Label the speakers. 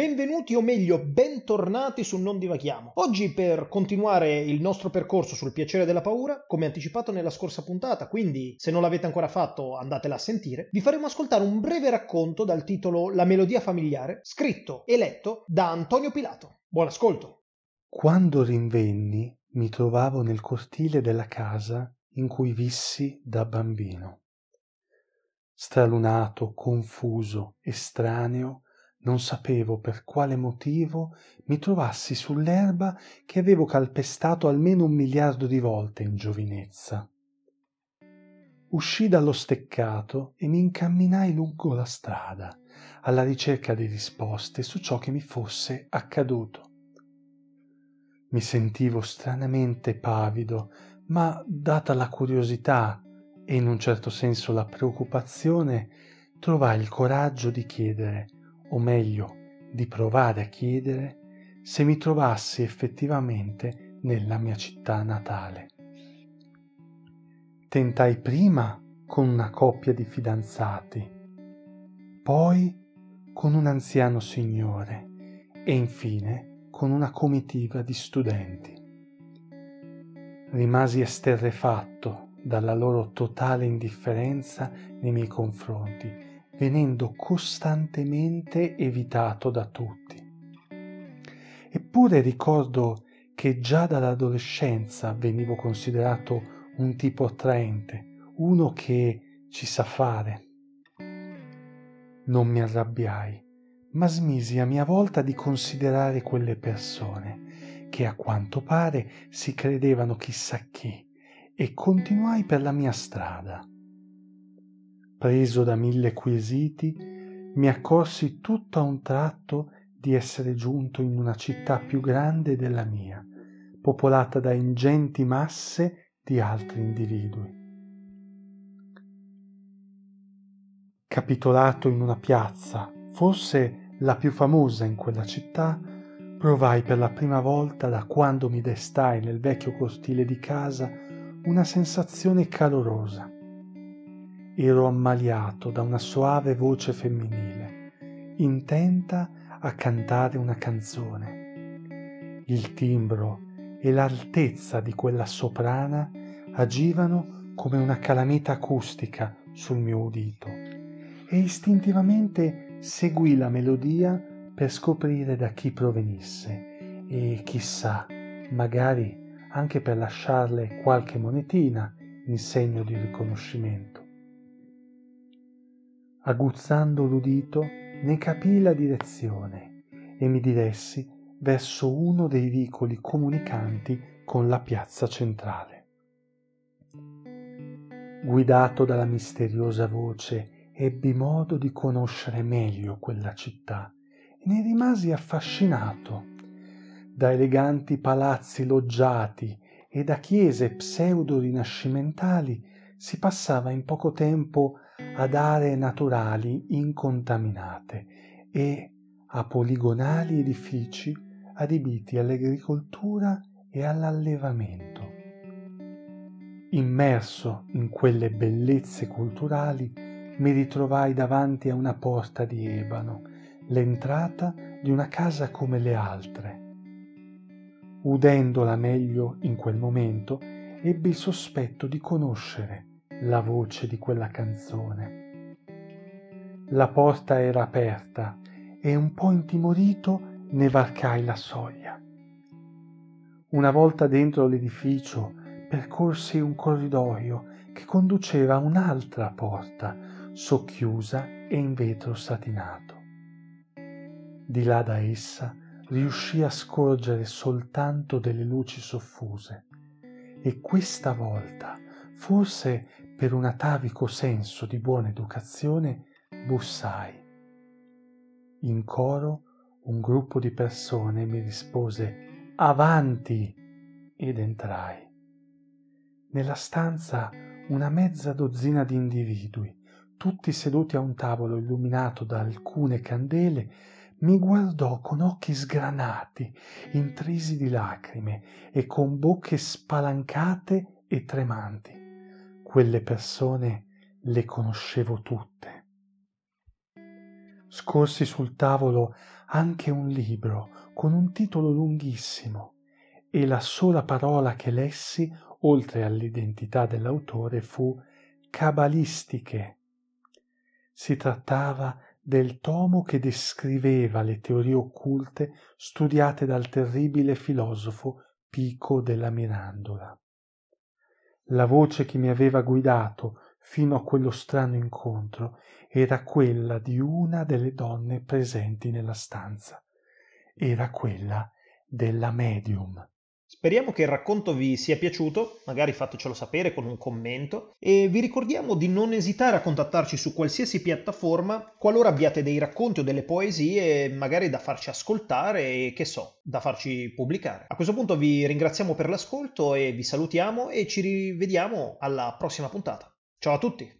Speaker 1: Benvenuti o meglio bentornati su Non Divaghiamo. Oggi per continuare il nostro percorso sul piacere della paura, come anticipato nella scorsa puntata, quindi se non l'avete ancora fatto andatela a sentire, vi faremo ascoltare un breve racconto dal titolo La melodia familiare, scritto e letto da Antonio Pilato. Buon ascolto!
Speaker 2: Quando rinvenni mi trovavo nel cortile della casa in cui vissi da bambino. Stralunato, confuso, estraneo, non sapevo per quale motivo mi trovassi sull'erba che avevo calpestato almeno un miliardo di volte in giovinezza. Uscii dallo steccato e mi incamminai lungo la strada, alla ricerca di risposte su ciò che mi fosse accaduto. Mi sentivo stranamente pavido, ma data la curiosità e in un certo senso la preoccupazione, trovai il coraggio di chiedere o meglio di provare a chiedere se mi trovassi effettivamente nella mia città natale. Tentai prima con una coppia di fidanzati, poi con un anziano signore e infine con una comitiva di studenti. Rimasi esterrefatto dalla loro totale indifferenza nei miei confronti venendo costantemente evitato da tutti. Eppure ricordo che già dall'adolescenza venivo considerato un tipo attraente, uno che ci sa fare. Non mi arrabbiai, ma smisi a mia volta di considerare quelle persone che a quanto pare si credevano chissà chi e continuai per la mia strada preso da mille quesiti, mi accorsi tutto a un tratto di essere giunto in una città più grande della mia, popolata da ingenti masse di altri individui. Capitolato in una piazza, forse la più famosa in quella città, provai per la prima volta da quando mi destai nel vecchio cortile di casa una sensazione calorosa ero ammaliato da una soave voce femminile, intenta a cantare una canzone. Il timbro e l'altezza di quella soprana agivano come una calamita acustica sul mio udito e istintivamente seguì la melodia per scoprire da chi provenisse e chissà, magari anche per lasciarle qualche monetina in segno di riconoscimento aguzzando l'udito ne capii la direzione e mi diressi verso uno dei vicoli comunicanti con la piazza centrale. Guidato dalla misteriosa voce, ebbi modo di conoscere meglio quella città e ne rimasi affascinato. Da eleganti palazzi loggiati e da chiese pseudo-rinascimentali si passava in poco tempo ad aree naturali incontaminate e a poligonali edifici adibiti all'agricoltura e all'allevamento. Immerso in quelle bellezze culturali, mi ritrovai davanti a una porta di ebano, l'entrata di una casa come le altre. Udendola meglio in quel momento, ebbi il sospetto di conoscere la voce di quella canzone. La porta era aperta e un po' intimorito ne varcai la soglia. Una volta dentro l'edificio percorsi un corridoio che conduceva a un'altra porta socchiusa e in vetro satinato. Di là da essa riuscì a scorgere soltanto delle luci soffuse e questa volta, forse per un atavico senso di buona educazione, bussai. In coro un gruppo di persone mi rispose Avanti! ed entrai. Nella stanza una mezza dozzina di individui, tutti seduti a un tavolo illuminato da alcune candele, mi guardò con occhi sgranati, intrisi di lacrime e con bocche spalancate e tremanti quelle persone le conoscevo tutte. Scorsi sul tavolo anche un libro con un titolo lunghissimo e la sola parola che lessi, oltre all'identità dell'autore, fu cabalistiche. Si trattava del tomo che descriveva le teorie occulte studiate dal terribile filosofo Pico della Mirandola. La voce che mi aveva guidato fino a quello strano incontro era quella di una delle donne presenti nella stanza. Era quella della medium.
Speaker 1: Speriamo che il racconto vi sia piaciuto, magari fatecelo sapere con un commento e vi ricordiamo di non esitare a contattarci su qualsiasi piattaforma qualora abbiate dei racconti o delle poesie magari da farci ascoltare e che so, da farci pubblicare. A questo punto vi ringraziamo per l'ascolto e vi salutiamo e ci rivediamo alla prossima puntata. Ciao a tutti!